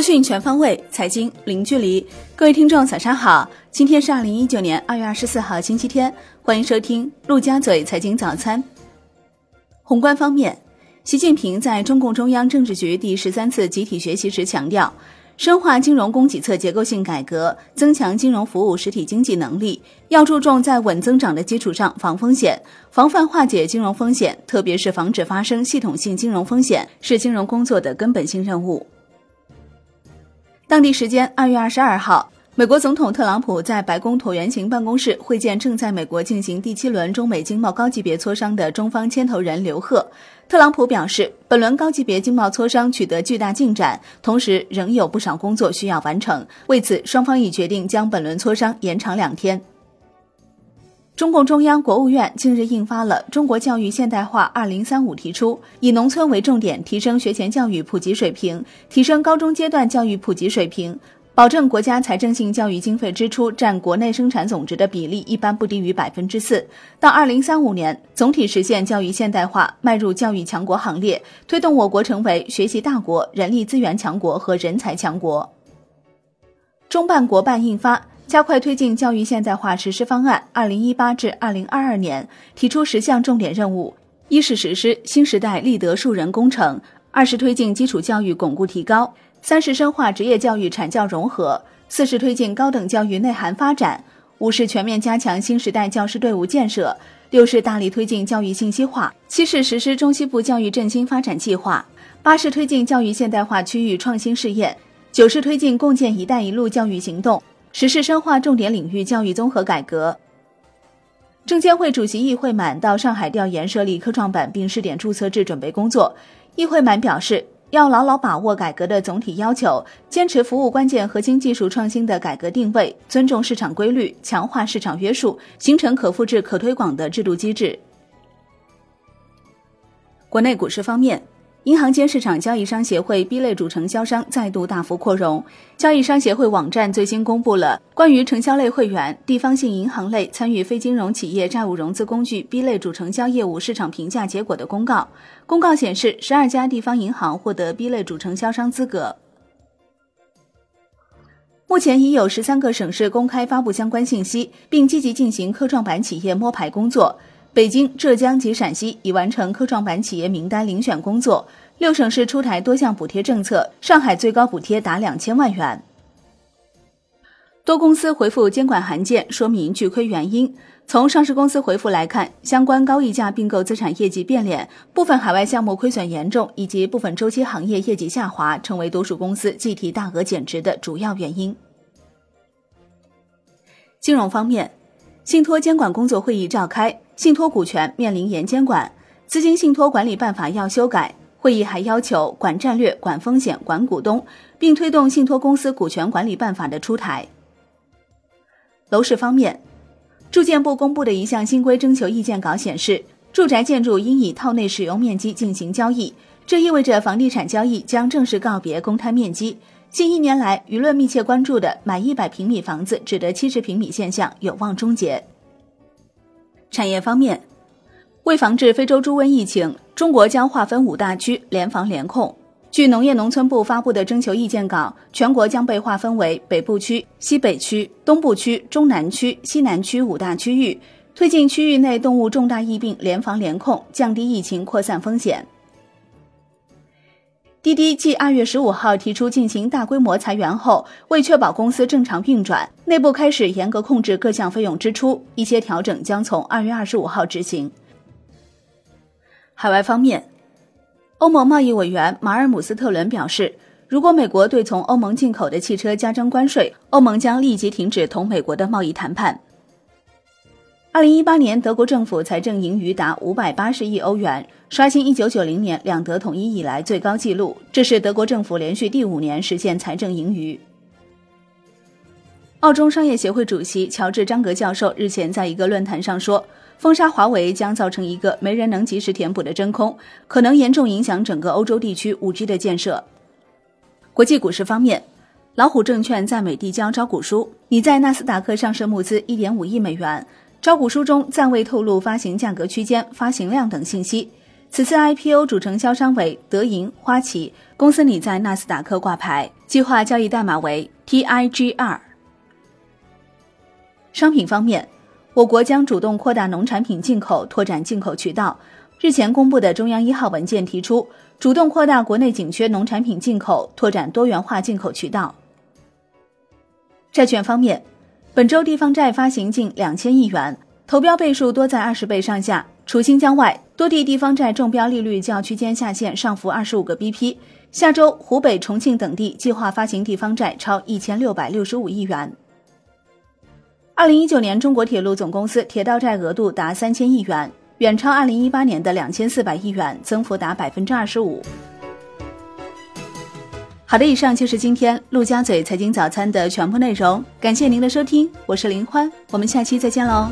资讯全方位，财经零距离。各位听众，早上好！今天是二零一九年二月二十四号，星期天。欢迎收听陆家嘴财经早餐。宏观方面，习近平在中共中央政治局第十三次集体学习时强调，深化金融供给侧结构性改革，增强金融服务实体经济能力，要注重在稳增长的基础上防风险、防范化解金融风险，特别是防止发生系统性金融风险，是金融工作的根本性任务。当地时间二月二十二号，美国总统特朗普在白宫椭圆形办公室会见正在美国进行第七轮中美经贸高级别磋商的中方牵头人刘鹤。特朗普表示，本轮高级别经贸磋商取得巨大进展，同时仍有不少工作需要完成。为此，双方已决定将本轮磋商延长两天。中共中央、国务院近日印发了《中国教育现代化二零三五》，提出以农村为重点，提升学前教育普及水平，提升高中阶段教育普及水平，保证国家财政性教育经费支出占国内生产总值的比例一般不低于百分之四。到二零三五年，总体实现教育现代化，迈入教育强国行列，推动我国成为学习大国、人力资源强国和人才强国。中办国办印发。加快推进教育现代化实施方案（二零一八至二零二二年）提出十项重点任务：一是实施新时代立德树人工程；二是推进基础教育巩固提高；三是深化职业教育产教融合；四是推进高等教育内涵发展；五是全面加强新时代教师队伍建设；六是大力推进教育信息化；七是实施中西部教育振兴发展计划；八是推进教育现代化区域创新试验；九是推进共建“一带一路”教育行动。实施深化重点领域教育综合改革。证监会主席易会满到上海调研设立科创板并试点注册制准备工作。易会满表示，要牢牢把握改革的总体要求，坚持服务关键核心技术创新的改革定位，尊重市场规律，强化市场约束，形成可复制、可推广的制度机制。国内股市方面。银行间市场交易商协会 B 类主承销商再度大幅扩容。交易商协会网站最新公布了关于承销类会员、地方性银行类参与非金融企业债务融资工具 B 类主承销业务市场评价结果的公告。公告显示，十二家地方银行获得 B 类主承销商资格。目前已有十三个省市公开发布相关信息，并积极进行科创板企业摸排工作。北京、浙江及陕西已完成科创板企业名单遴选工作，六省市出台多项补贴政策，上海最高补贴达两千万元。多公司回复监管函件，说明巨亏原因。从上市公司回复来看，相关高溢价并购资产业绩变脸，部分海外项目亏损严重，以及部分周期行业业绩下滑，成为多数公司计提大额减值的主要原因。金融方面，信托监管工作会议召开。信托股权面临严监管，资金信托管理办法要修改。会议还要求管战略、管风险、管股东，并推动信托公司股权管理办法的出台。楼市方面，住建部公布的一项新规征求意见稿显示，住宅建筑应以套内使用面积进行交易，这意味着房地产交易将正式告别公摊面积。近一年来，舆论密切关注的买一百平米房子只得七十平米现象有望终结。产业方面，为防治非洲猪瘟疫情，中国将划分五大区联防联控。据农业农村部发布的征求意见稿，全国将被划分为北部区、西北区、东部区、中南区、西南区五大区域，推进区域内动物重大疫病联防联控，降低疫情扩散风险。滴滴继二月十五号提出进行大规模裁员后，为确保公司正常运转，内部开始严格控制各项费用支出。一些调整将从二月二十五号执行。海外方面，欧盟贸易委员马尔姆斯特伦表示，如果美国对从欧盟进口的汽车加征关税，欧盟将立即停止同美国的贸易谈判。二零一八年，德国政府财政盈余达五百八十亿欧元，刷新一九九零年两德统一以来最高纪录。这是德国政府连续第五年实现财政盈余。澳洲商业协会主席乔治·张格教授日前在一个论坛上说：“封杀华为将造成一个没人能及时填补的真空，可能严重影响整个欧洲地区五 G 的建设。”国际股市方面，老虎证券在美递交招股书，拟在纳斯达克上市募资一点五亿美元。招股书中暂未透露发行价格区间、发行量等信息。此次 IPO 主承销商为德银、花旗，公司拟在纳斯达克挂牌。计划交易代码为 TIGR。商品方面，我国将主动扩大农产品进口，拓展进口渠道。日前公布的中央一号文件提出，主动扩大国内紧缺农产品进口，拓展多元化进口渠道。债券方面，本周地方债发行近两千亿元，投标倍数多在二十倍上下。除新疆外，多地地方债中标利率较区间下限上浮二十五个 BP。下周，湖北、重庆等地计划发行地方债超一千六百六十五亿元。二零一九年，中国铁路总公司铁道债额度达三千亿元。远超二零一八年的两千四百亿元，增幅达百分之二十五。好的，以上就是今天陆家嘴财经早餐的全部内容，感谢您的收听，我是林欢，我们下期再见喽。